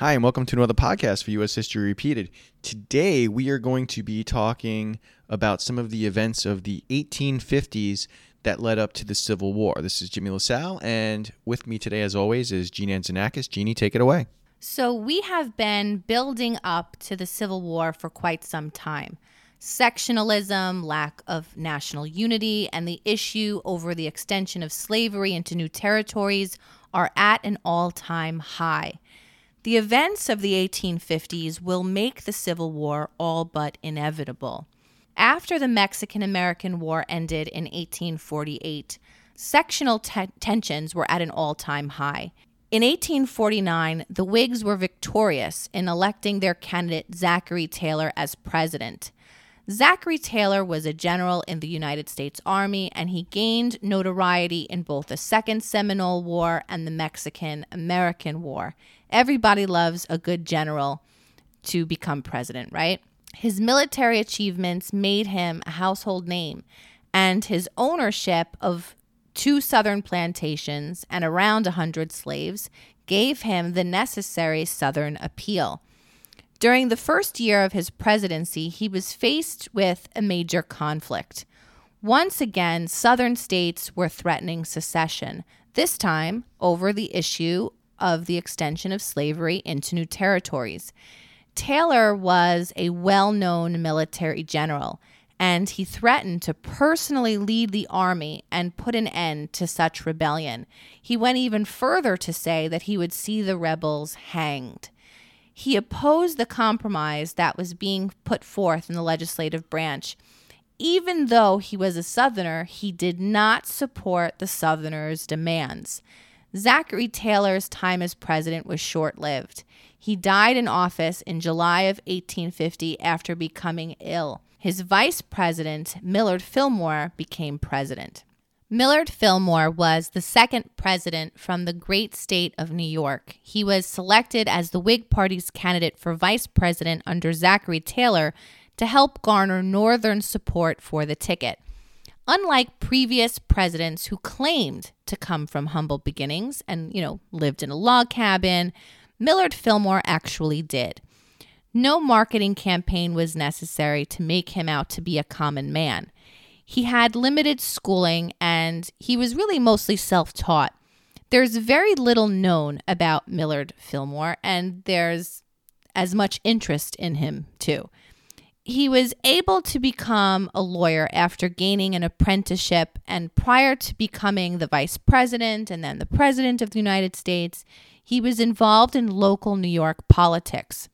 Hi, and welcome to another podcast for U.S. History Repeated. Today, we are going to be talking about some of the events of the 1850s that led up to the Civil War. This is Jimmy LaSalle, and with me today, as always, is Jeannie Anzanakis. Jeannie, take it away. So, we have been building up to the Civil War for quite some time. Sectionalism, lack of national unity, and the issue over the extension of slavery into new territories are at an all time high. The events of the 1850s will make the Civil War all but inevitable. After the Mexican American War ended in 1848, sectional te- tensions were at an all time high. In 1849, the Whigs were victorious in electing their candidate Zachary Taylor as president. Zachary Taylor was a general in the United States Army, and he gained notoriety in both the Second Seminole War and the Mexican American War. Everybody loves a good general to become president, right? His military achievements made him a household name, and his ownership of two southern plantations and around a 100 slaves gave him the necessary southern appeal. During the first year of his presidency, he was faced with a major conflict. Once again, Southern states were threatening secession, this time over the issue of the extension of slavery into new territories. Taylor was a well known military general, and he threatened to personally lead the army and put an end to such rebellion. He went even further to say that he would see the rebels hanged. He opposed the compromise that was being put forth in the legislative branch. Even though he was a Southerner, he did not support the Southerners' demands. Zachary Taylor's time as president was short lived. He died in office in July of 1850 after becoming ill. His vice president, Millard Fillmore, became president. Millard Fillmore was the second president from the great state of New York. He was selected as the Whig Party's candidate for vice president under Zachary Taylor to help garner Northern support for the ticket. Unlike previous presidents who claimed to come from humble beginnings and, you know, lived in a log cabin, Millard Fillmore actually did. No marketing campaign was necessary to make him out to be a common man. He had limited schooling and he was really mostly self taught. There's very little known about Millard Fillmore, and there's as much interest in him, too. He was able to become a lawyer after gaining an apprenticeship, and prior to becoming the vice president and then the president of the United States, he was involved in local New York politics.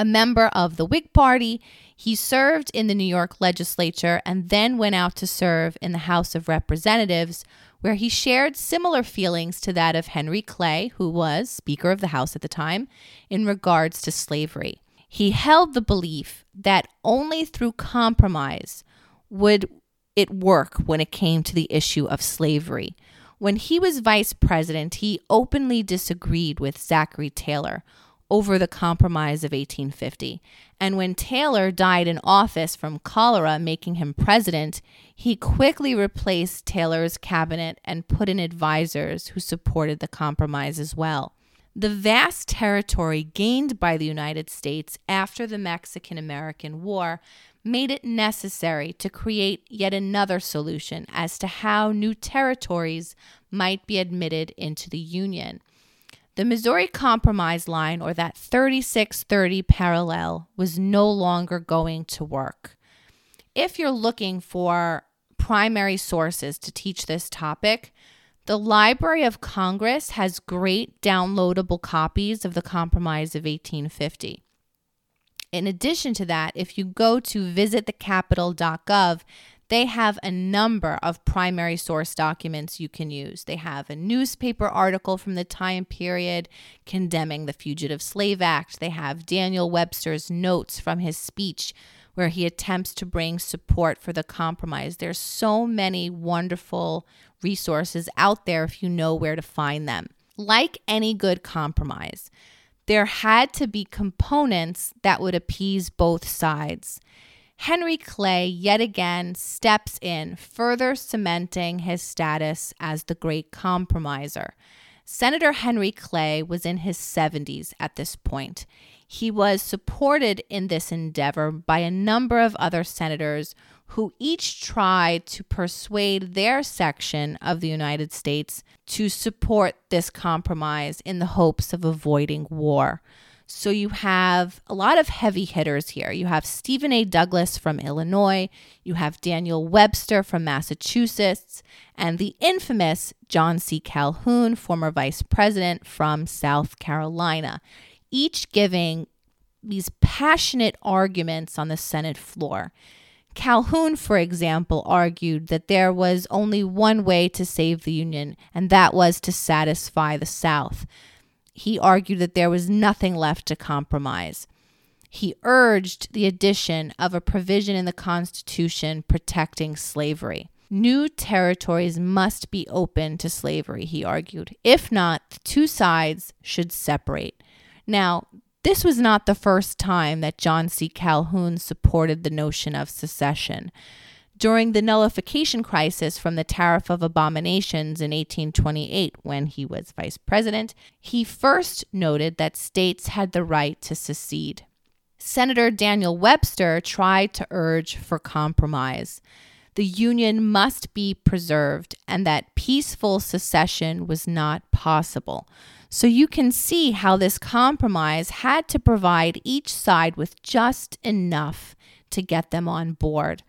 A member of the Whig Party, he served in the New York legislature and then went out to serve in the House of Representatives, where he shared similar feelings to that of Henry Clay, who was Speaker of the House at the time, in regards to slavery. He held the belief that only through compromise would it work when it came to the issue of slavery. When he was vice president, he openly disagreed with Zachary Taylor over the Compromise of 1850. And when Taylor died in office from cholera, making him president, he quickly replaced Taylor's cabinet and put in advisors who supported the compromise as well. The vast territory gained by the United States after the Mexican American War made it necessary to create yet another solution as to how new territories might be admitted into the Union. The Missouri Compromise line, or that 3630 parallel, was no longer going to work. If you're looking for primary sources to teach this topic, the Library of Congress has great downloadable copies of the Compromise of 1850. In addition to that, if you go to visitthecapitol.gov, they have a number of primary source documents you can use. They have a newspaper article from the time period condemning the Fugitive Slave Act. They have Daniel Webster's notes from his speech where he attempts to bring support for the compromise. There's so many wonderful resources out there if you know where to find them. Like any good compromise, there had to be components that would appease both sides. Henry Clay yet again steps in, further cementing his status as the great compromiser. Senator Henry Clay was in his 70s at this point. He was supported in this endeavor by a number of other senators who each tried to persuade their section of the United States to support this compromise in the hopes of avoiding war. So you have a lot of heavy hitters here. You have Stephen A. Douglas from Illinois, you have Daniel Webster from Massachusetts, and the infamous John C. Calhoun, former vice president from South Carolina, each giving these passionate arguments on the Senate floor. Calhoun, for example, argued that there was only one way to save the Union, and that was to satisfy the South. He argued that there was nothing left to compromise. He urged the addition of a provision in the Constitution protecting slavery. New territories must be open to slavery, he argued. If not, the two sides should separate. Now, this was not the first time that John C. Calhoun supported the notion of secession. During the nullification crisis from the Tariff of Abominations in 1828, when he was vice president, he first noted that states had the right to secede. Senator Daniel Webster tried to urge for compromise. The Union must be preserved and that peaceful secession was not possible. So you can see how this compromise had to provide each side with just enough to get them on board.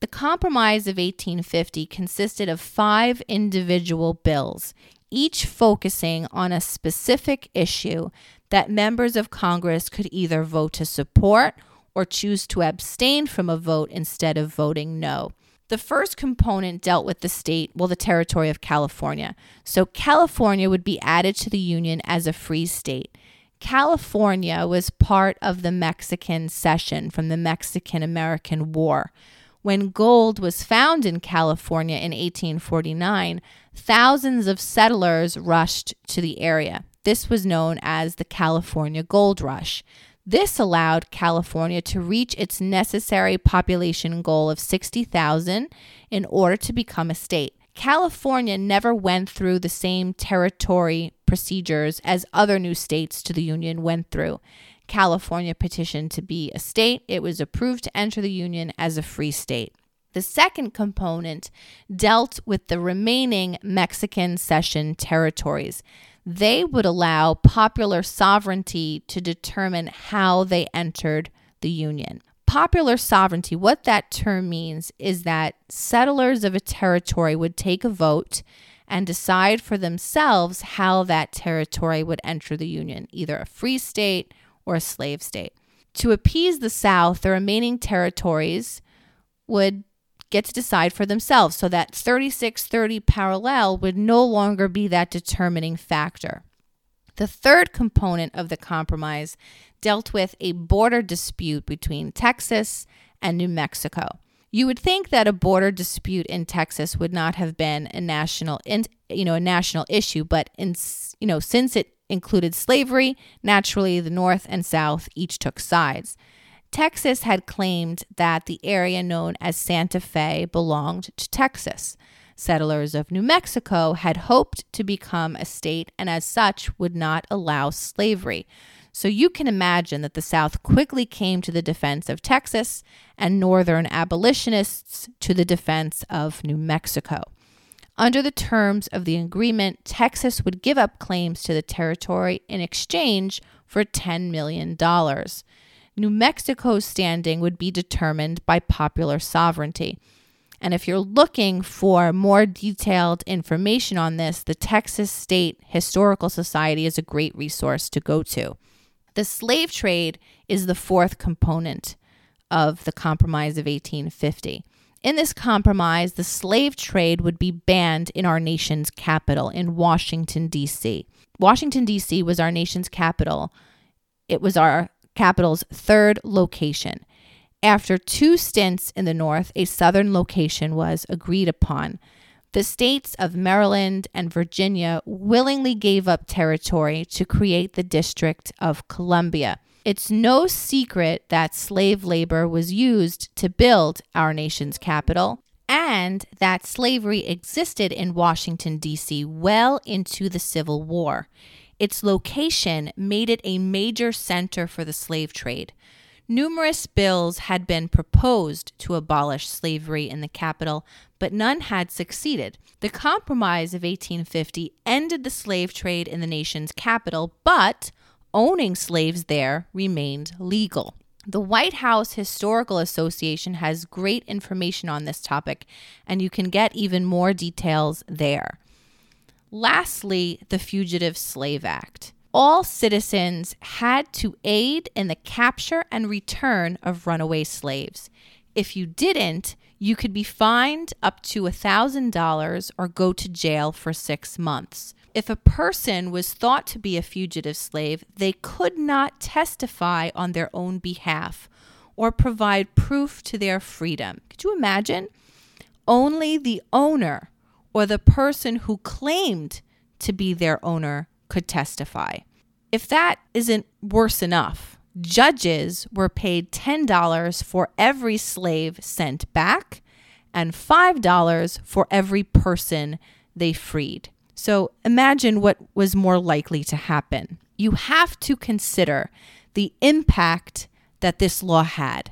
The Compromise of 1850 consisted of five individual bills, each focusing on a specific issue that members of Congress could either vote to support or choose to abstain from a vote instead of voting no. The first component dealt with the state, well, the territory of California. So California would be added to the Union as a free state. California was part of the Mexican cession from the Mexican American War. When gold was found in California in 1849, thousands of settlers rushed to the area. This was known as the California Gold Rush. This allowed California to reach its necessary population goal of 60,000 in order to become a state. California never went through the same territory procedures as other new states to the Union went through. California petitioned to be a state, it was approved to enter the Union as a free state. The second component dealt with the remaining Mexican cession territories they would allow popular sovereignty to determine how they entered the Union. Popular sovereignty, what that term means is that settlers of a territory would take a vote and decide for themselves how that territory would enter the Union, either a free state or a slave state. To appease the South, the remaining territories would get to decide for themselves. So that 3630 parallel would no longer be that determining factor. The third component of the compromise dealt with a border dispute between Texas and New Mexico. You would think that a border dispute in Texas would not have been a national, you know, a national issue, but in, you know, since it included slavery, naturally the North and South each took sides. Texas had claimed that the area known as Santa Fe belonged to Texas. Settlers of New Mexico had hoped to become a state and, as such, would not allow slavery. So you can imagine that the South quickly came to the defense of Texas and Northern abolitionists to the defense of New Mexico. Under the terms of the agreement, Texas would give up claims to the territory in exchange for $10 million. New Mexico's standing would be determined by popular sovereignty. And if you're looking for more detailed information on this, the Texas State Historical Society is a great resource to go to. The slave trade is the fourth component of the Compromise of 1850. In this compromise, the slave trade would be banned in our nation's capital, in Washington, D.C. Washington, D.C. was our nation's capital. It was our capital's third location. After two stints in the North, a southern location was agreed upon. The states of Maryland and Virginia willingly gave up territory to create the District of Columbia. It's no secret that slave labor was used to build our nation's capital, and that slavery existed in Washington, D.C. well into the Civil War. Its location made it a major center for the slave trade. Numerous bills had been proposed to abolish slavery in the capital, but none had succeeded. The Compromise of 1850 ended the slave trade in the nation's capital, but owning slaves there remained legal. The White House Historical Association has great information on this topic, and you can get even more details there. Lastly, the Fugitive Slave Act. All citizens had to aid in the capture and return of runaway slaves. If you didn't, you could be fined up to $1,000 or go to jail for six months. If a person was thought to be a fugitive slave, they could not testify on their own behalf or provide proof to their freedom. Could you imagine? Only the owner or the person who claimed to be their owner could testify. If that isn't worse enough, judges were paid $10 for every slave sent back and $5 for every person they freed. So imagine what was more likely to happen. You have to consider the impact that this law had.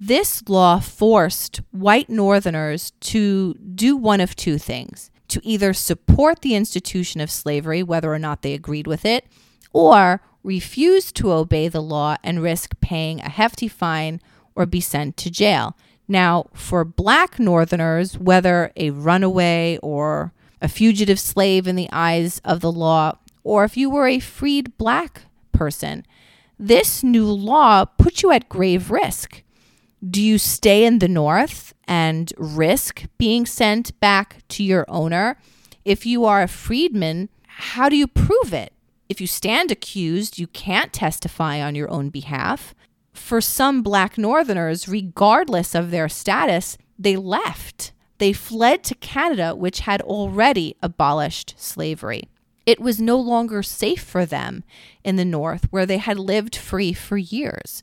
This law forced white Northerners to do one of two things to either support the institution of slavery, whether or not they agreed with it, or refuse to obey the law and risk paying a hefty fine or be sent to jail. Now, for black Northerners, whether a runaway or a fugitive slave in the eyes of the law, or if you were a freed black person. This new law puts you at grave risk. Do you stay in the North and risk being sent back to your owner? If you are a freedman, how do you prove it? If you stand accused, you can't testify on your own behalf. For some black Northerners, regardless of their status, they left they fled to Canada, which had already abolished slavery. It was no longer safe for them in the North, where they had lived free for years.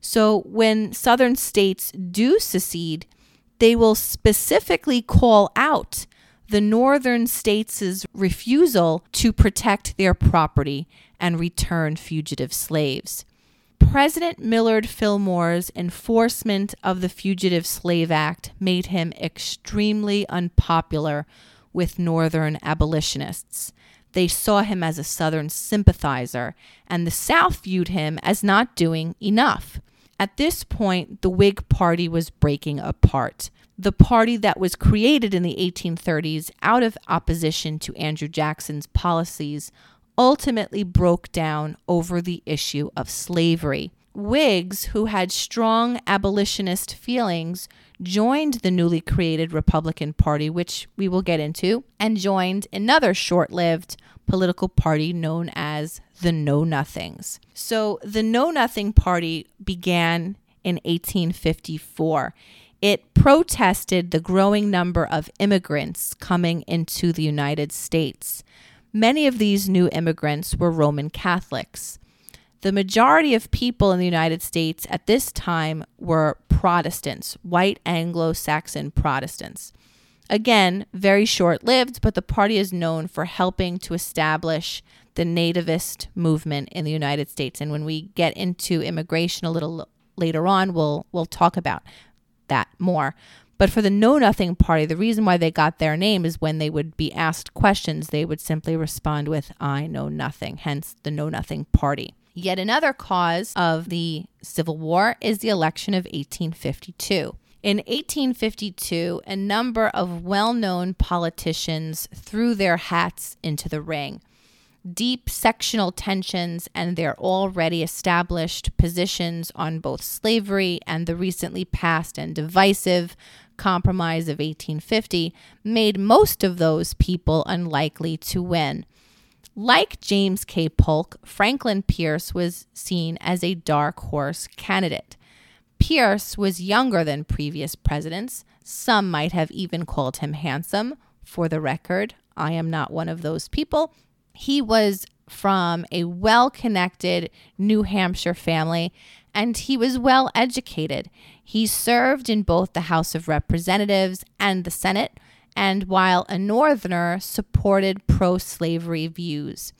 So when Southern states do secede, they will specifically call out the Northern states' refusal to protect their property and return fugitive slaves. President Millard Fillmore's enforcement of the Fugitive Slave Act made him extremely unpopular with Northern abolitionists. They saw him as a Southern sympathizer, and the South viewed him as not doing enough. At this point, the Whig Party was breaking apart. The party that was created in the 1830s out of opposition to Andrew Jackson's policies ultimately broke down over the issue of slavery. Whigs, who had strong abolitionist feelings, joined the newly created Republican Party, which we will get into, and joined another short lived political party known as the Know Nothings. So the Know Nothing Party began in 1854. It protested the growing number of immigrants coming into the United States. Many of these new immigrants were Roman Catholics. The majority of people in the United States at this time were Protestants, white Anglo Saxon Protestants. Again, very short lived, but the party is known for helping to establish the nativist movement in the United States. And when we get into immigration a little later on, we'll, we'll talk about that more. But for the Know Nothing Party, the reason why they got their name is when they would be asked questions, they would simply respond with, I know nothing, hence the Know Nothing Party. Yet another cause of the Civil War is the election of 1852. In 1852, a number of well known politicians threw their hats into the ring deep sectional tensions and their already established positions on both slavery and the recently passed and divisive Compromise of 1850 made most of those people unlikely to win. Like James K. Polk, Franklin Pierce was seen as a dark horse candidate. Pierce was younger than previous presidents. Some might have even called him handsome. For the record, I am not one of those people. He was from a well connected New Hampshire family and he was well educated. He served in both the House of Representatives and the Senate, and while a Northerner, supported pro slavery views.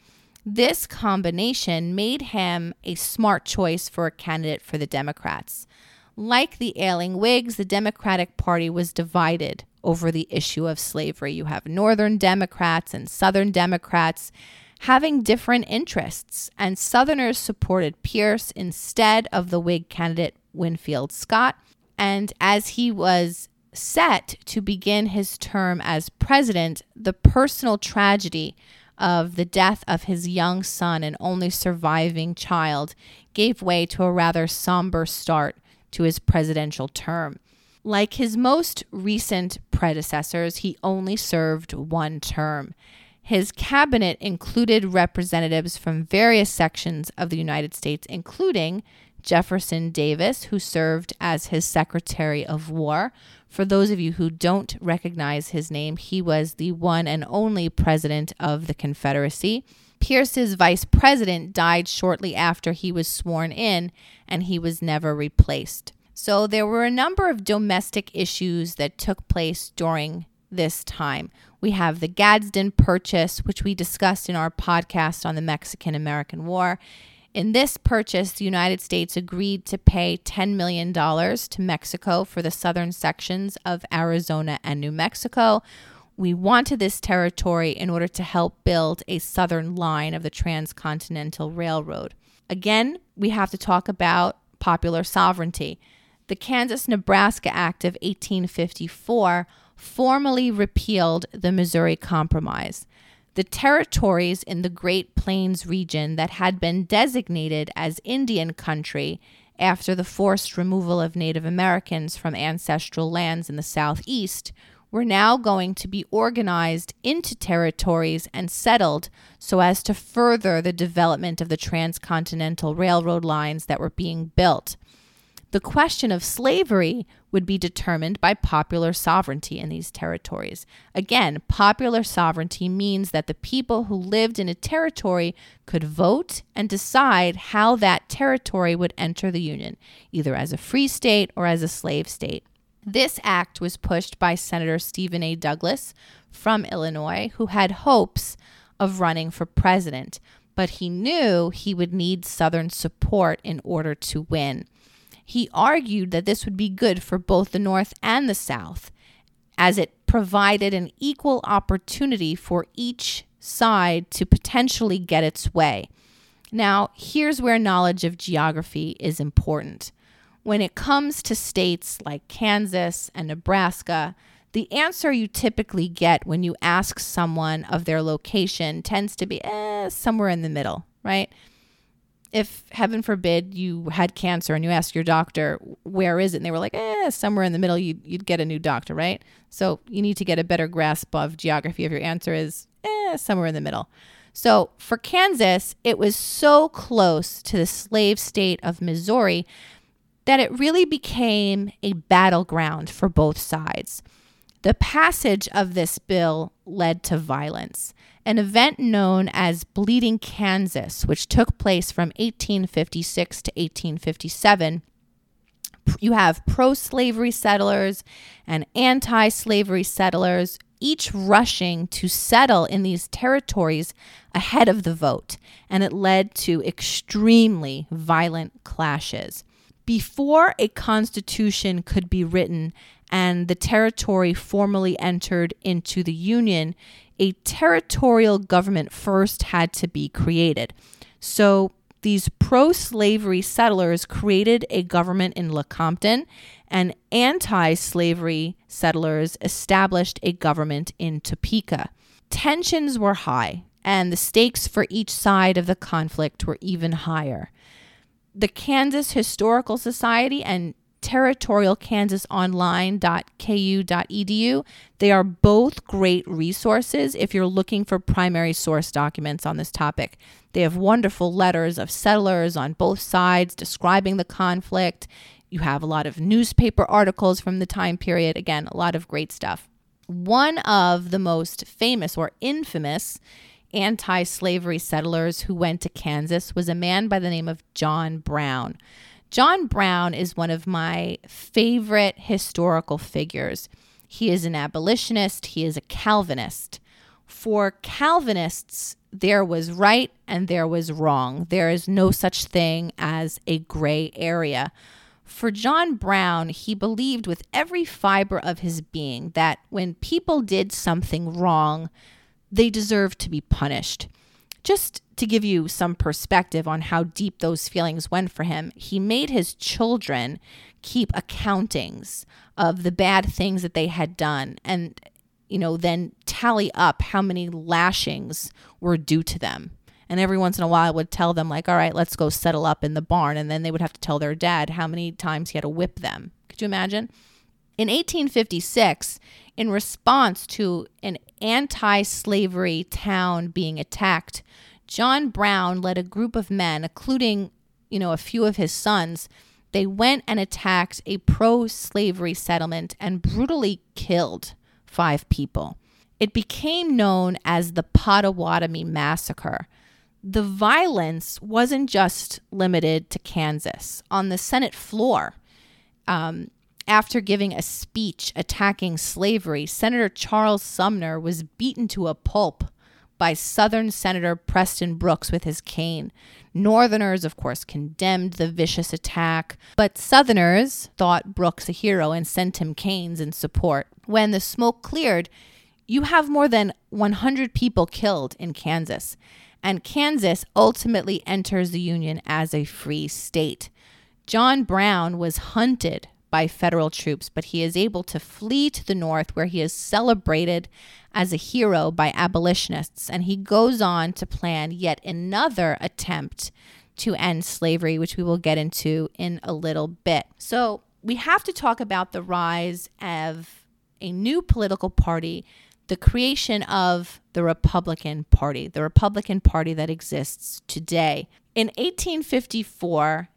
This combination made him a smart choice for a candidate for the Democrats. Like the ailing Whigs, the Democratic Party was divided over the issue of slavery. You have Northern Democrats and Southern Democrats having different interests, and Southerners supported Pierce instead of the Whig candidate Winfield Scott. And as he was set to begin his term as president, the personal tragedy of the death of his young son and only surviving child gave way to a rather somber start to his presidential term. Like his most recent predecessors, he only served one term. His cabinet included representatives from various sections of the United States, including Jefferson Davis, who served as his Secretary of War. For those of you who don't recognize his name, he was the one and only president of the Confederacy. Pierce's vice president died shortly after he was sworn in, and he was never replaced. So there were a number of domestic issues that took place during this time. We have the Gadsden Purchase, which we discussed in our podcast on the Mexican American War. In this purchase, the United States agreed to pay $10 million to Mexico for the southern sections of Arizona and New Mexico. We wanted this territory in order to help build a southern line of the Transcontinental Railroad. Again, we have to talk about popular sovereignty. The Kansas Nebraska Act of 1854 formally repealed the Missouri Compromise. The territories in the Great Plains region that had been designated as Indian country after the forced removal of Native Americans from ancestral lands in the Southeast were now going to be organized into territories and settled so as to further the development of the transcontinental railroad lines that were being built. The question of slavery would be determined by popular sovereignty in these territories. Again, popular sovereignty means that the people who lived in a territory could vote and decide how that territory would enter the Union, either as a free state or as a slave state. This act was pushed by Senator Stephen A. Douglas from Illinois, who had hopes of running for president, but he knew he would need Southern support in order to win. He argued that this would be good for both the North and the South, as it provided an equal opportunity for each side to potentially get its way. Now, here's where knowledge of geography is important. When it comes to states like Kansas and Nebraska, the answer you typically get when you ask someone of their location tends to be eh, somewhere in the middle, right? if heaven forbid you had cancer and you asked your doctor where is it? and they were like eh somewhere in the middle you'd, you'd get a new doctor right? So you need to get a better grasp of geography if your answer is eh somewhere in the middle. So for kansas it was so close to the slave state of missouri that it really became a battleground for both sides the passage of this bill led to violence an event known as Bleeding Kansas, which took place from 1856 to 1857. You have pro slavery settlers and anti slavery settlers, each rushing to settle in these territories ahead of the vote, and it led to extremely violent clashes. Before a constitution could be written and the territory formally entered into the Union, a territorial government first had to be created. So these pro slavery settlers created a government in Lecompton, and anti slavery settlers established a government in Topeka. Tensions were high, and the stakes for each side of the conflict were even higher. The Kansas Historical Society and territorialkansasonline.ku.edu. They are both great resources if you're looking for primary source documents on this topic. They have wonderful letters of settlers on both sides describing the conflict. You have a lot of newspaper articles from the time period. Again, a lot of great stuff. One of the most famous or infamous anti slavery settlers who went to Kansas was a man by the name of John Brown. John Brown is one of my favorite historical figures. He is an abolitionist, he is a Calvinist. For Calvinists, there was right and there was wrong. There is no such thing as a gray area. For John Brown, he believed with every fiber of his being that when people did something wrong, they deserved to be punished. Just to give you some perspective on how deep those feelings went for him, he made his children keep accountings of the bad things that they had done and you know then tally up how many lashings were due to them. And every once in a while would tell them like all right let's go settle up in the barn and then they would have to tell their dad how many times he had to whip them. Could you imagine in 1856 in response to an anti-slavery town being attacked john brown led a group of men including you know a few of his sons they went and attacked a pro-slavery settlement and brutally killed five people it became known as the Pottawatomie Massacre the violence wasn't just limited to Kansas. On the Senate floor, um, after giving a speech attacking slavery, Senator Charles Sumner was beaten to a pulp by Southern Senator Preston Brooks with his cane. Northerners, of course, condemned the vicious attack, but Southerners thought Brooks a hero and sent him canes in support. When the smoke cleared, you have more than 100 people killed in Kansas and Kansas ultimately enters the Union as a free state. John Brown was hunted by federal troops, but he is able to flee to the north where he is celebrated as a hero by abolitionists. And he goes on to plan yet another attempt to end slavery, which we will get into in a little bit. So we have to talk about the rise of a new political party the creation of the Republican Party, the Republican Party that exists today. In 1854,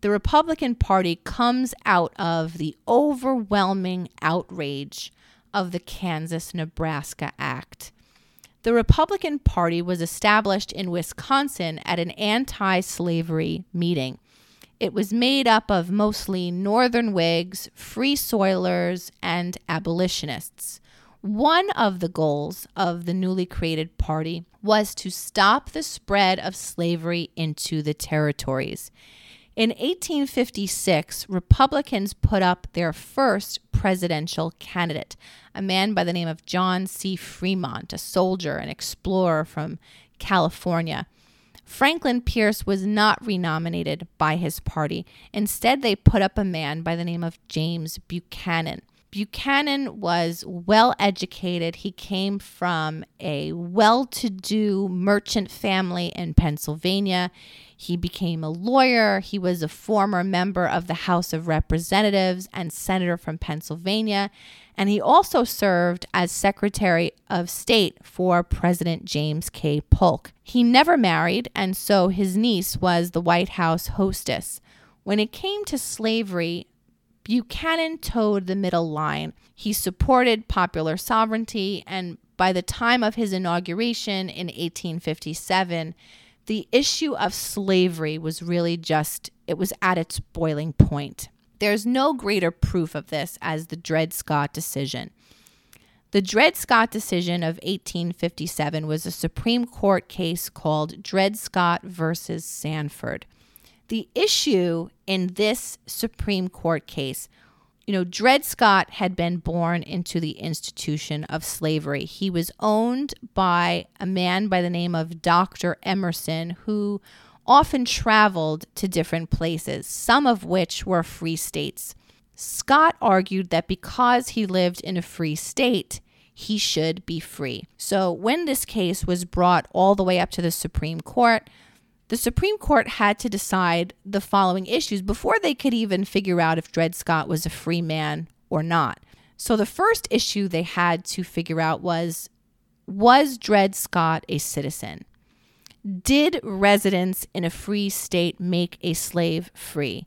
the Republican Party comes out of the overwhelming outrage of the Kansas Nebraska Act. The Republican Party was established in Wisconsin at an anti slavery meeting. It was made up of mostly Northern Whigs, Free Soilers, and abolitionists. One of the goals of the newly created party was to stop the spread of slavery into the territories. In 1856, Republicans put up their first presidential candidate, a man by the name of John C. Fremont, a soldier and explorer from California. Franklin Pierce was not renominated by his party. Instead, they put up a man by the name of James Buchanan. Buchanan was well educated. He came from a well to do merchant family in Pennsylvania. He became a lawyer. He was a former member of the House of Representatives and senator from Pennsylvania. And he also served as Secretary of State for President James K. Polk. He never married, and so his niece was the White House hostess. When it came to slavery, Buchanan toed the middle line. He supported popular sovereignty, and by the time of his inauguration in 1857, the issue of slavery was really just, it was at its boiling point. There's no greater proof of this as the Dred Scott decision. The Dred Scott decision of 1857 was a Supreme Court case called Dred Scott versus Sandford. The issue in this Supreme Court case, you know, Dred Scott had been born into the institution of slavery. He was owned by a man by the name of Dr. Emerson, who often traveled to different places, some of which were free states. Scott argued that because he lived in a free state, he should be free. So when this case was brought all the way up to the Supreme Court, the Supreme Court had to decide the following issues before they could even figure out if Dred Scott was a free man or not. So the first issue they had to figure out was was Dred Scott a citizen? Did residence in a free state make a slave free?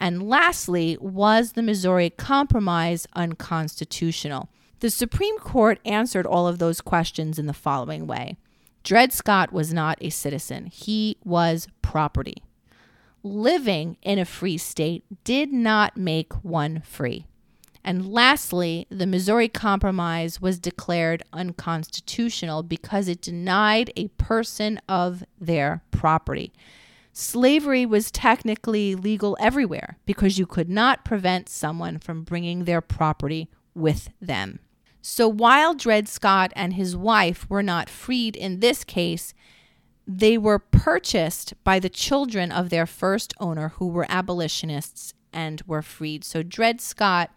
And lastly, was the Missouri Compromise unconstitutional? The Supreme Court answered all of those questions in the following way Dred Scott was not a citizen, he was property. Living in a free state did not make one free. And lastly, the Missouri Compromise was declared unconstitutional because it denied a person of their property. Slavery was technically legal everywhere because you could not prevent someone from bringing their property with them. So while Dred Scott and his wife were not freed in this case, they were purchased by the children of their first owner who were abolitionists and were freed. So Dred Scott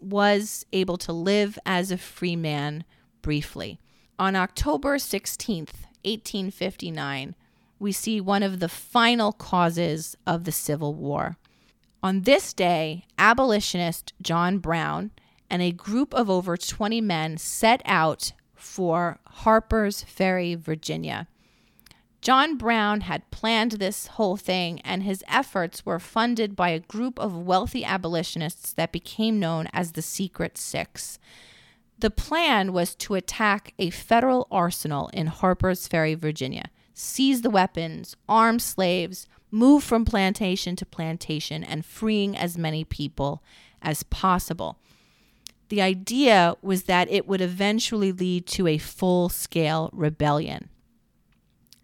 was able to live as a free man briefly. On October 16th, 1859, we see one of the final causes of the Civil War. On this day, abolitionist John Brown and a group of over 20 men set out for Harper's Ferry, Virginia. John Brown had planned this whole thing, and his efforts were funded by a group of wealthy abolitionists that became known as the Secret Six. The plan was to attack a federal arsenal in Harper's Ferry, Virginia, seize the weapons, arm slaves, move from plantation to plantation, and freeing as many people as possible. The idea was that it would eventually lead to a full scale rebellion.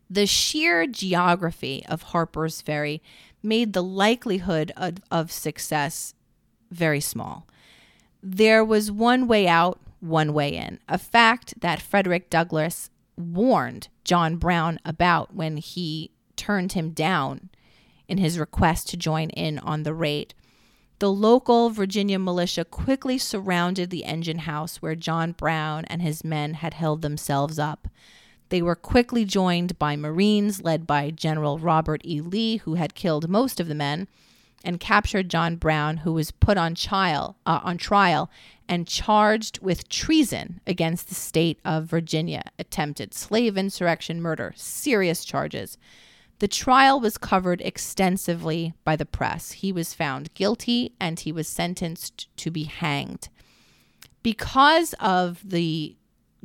The sheer geography of Harper's Ferry made the likelihood of, of, success very small. There was one way out, one way in, a fact that Frederick Douglass warned John Brown about when he turned him down in his request to join in on the raid. The local Virginia militia quickly surrounded the engine house where John Brown and his men had held themselves up. They were quickly joined by Marines led by General Robert E. Lee, who had killed most of the men, and captured John Brown, who was put on trial, uh, on trial and charged with treason against the state of Virginia, attempted slave insurrection, murder, serious charges. The trial was covered extensively by the press. He was found guilty and he was sentenced to be hanged. Because of the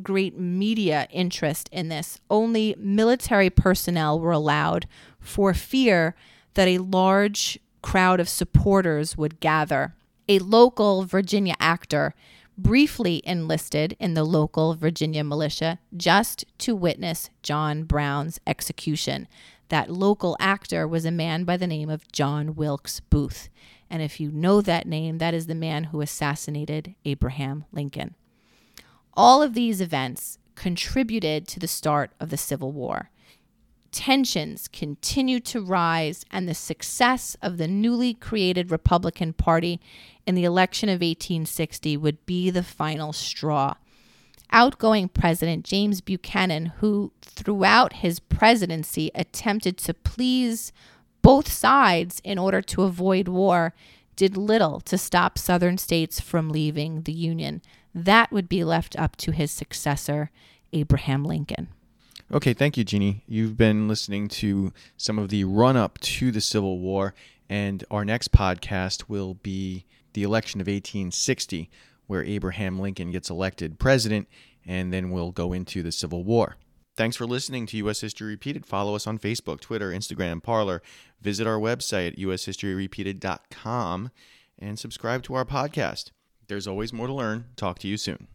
great media interest in this, only military personnel were allowed for fear that a large crowd of supporters would gather. A local Virginia actor briefly enlisted in the local Virginia militia just to witness John Brown's execution. That local actor was a man by the name of John Wilkes Booth. And if you know that name, that is the man who assassinated Abraham Lincoln. All of these events contributed to the start of the Civil War. Tensions continued to rise, and the success of the newly created Republican Party in the election of 1860 would be the final straw outgoing president James Buchanan, who throughout his presidency attempted to please both sides in order to avoid war, did little to stop Southern states from leaving the Union. That would be left up to his successor, Abraham Lincoln. Okay, thank you, Jeannie. You've been listening to some of the run up to the Civil War, and our next podcast will be the election of 1860 where Abraham Lincoln gets elected president, and then we'll go into the Civil War. Thanks for listening to U.S. History Repeated. Follow us on Facebook, Twitter, Instagram, Parler. Visit our website at ushistoryrepeated.com and subscribe to our podcast. There's always more to learn. Talk to you soon.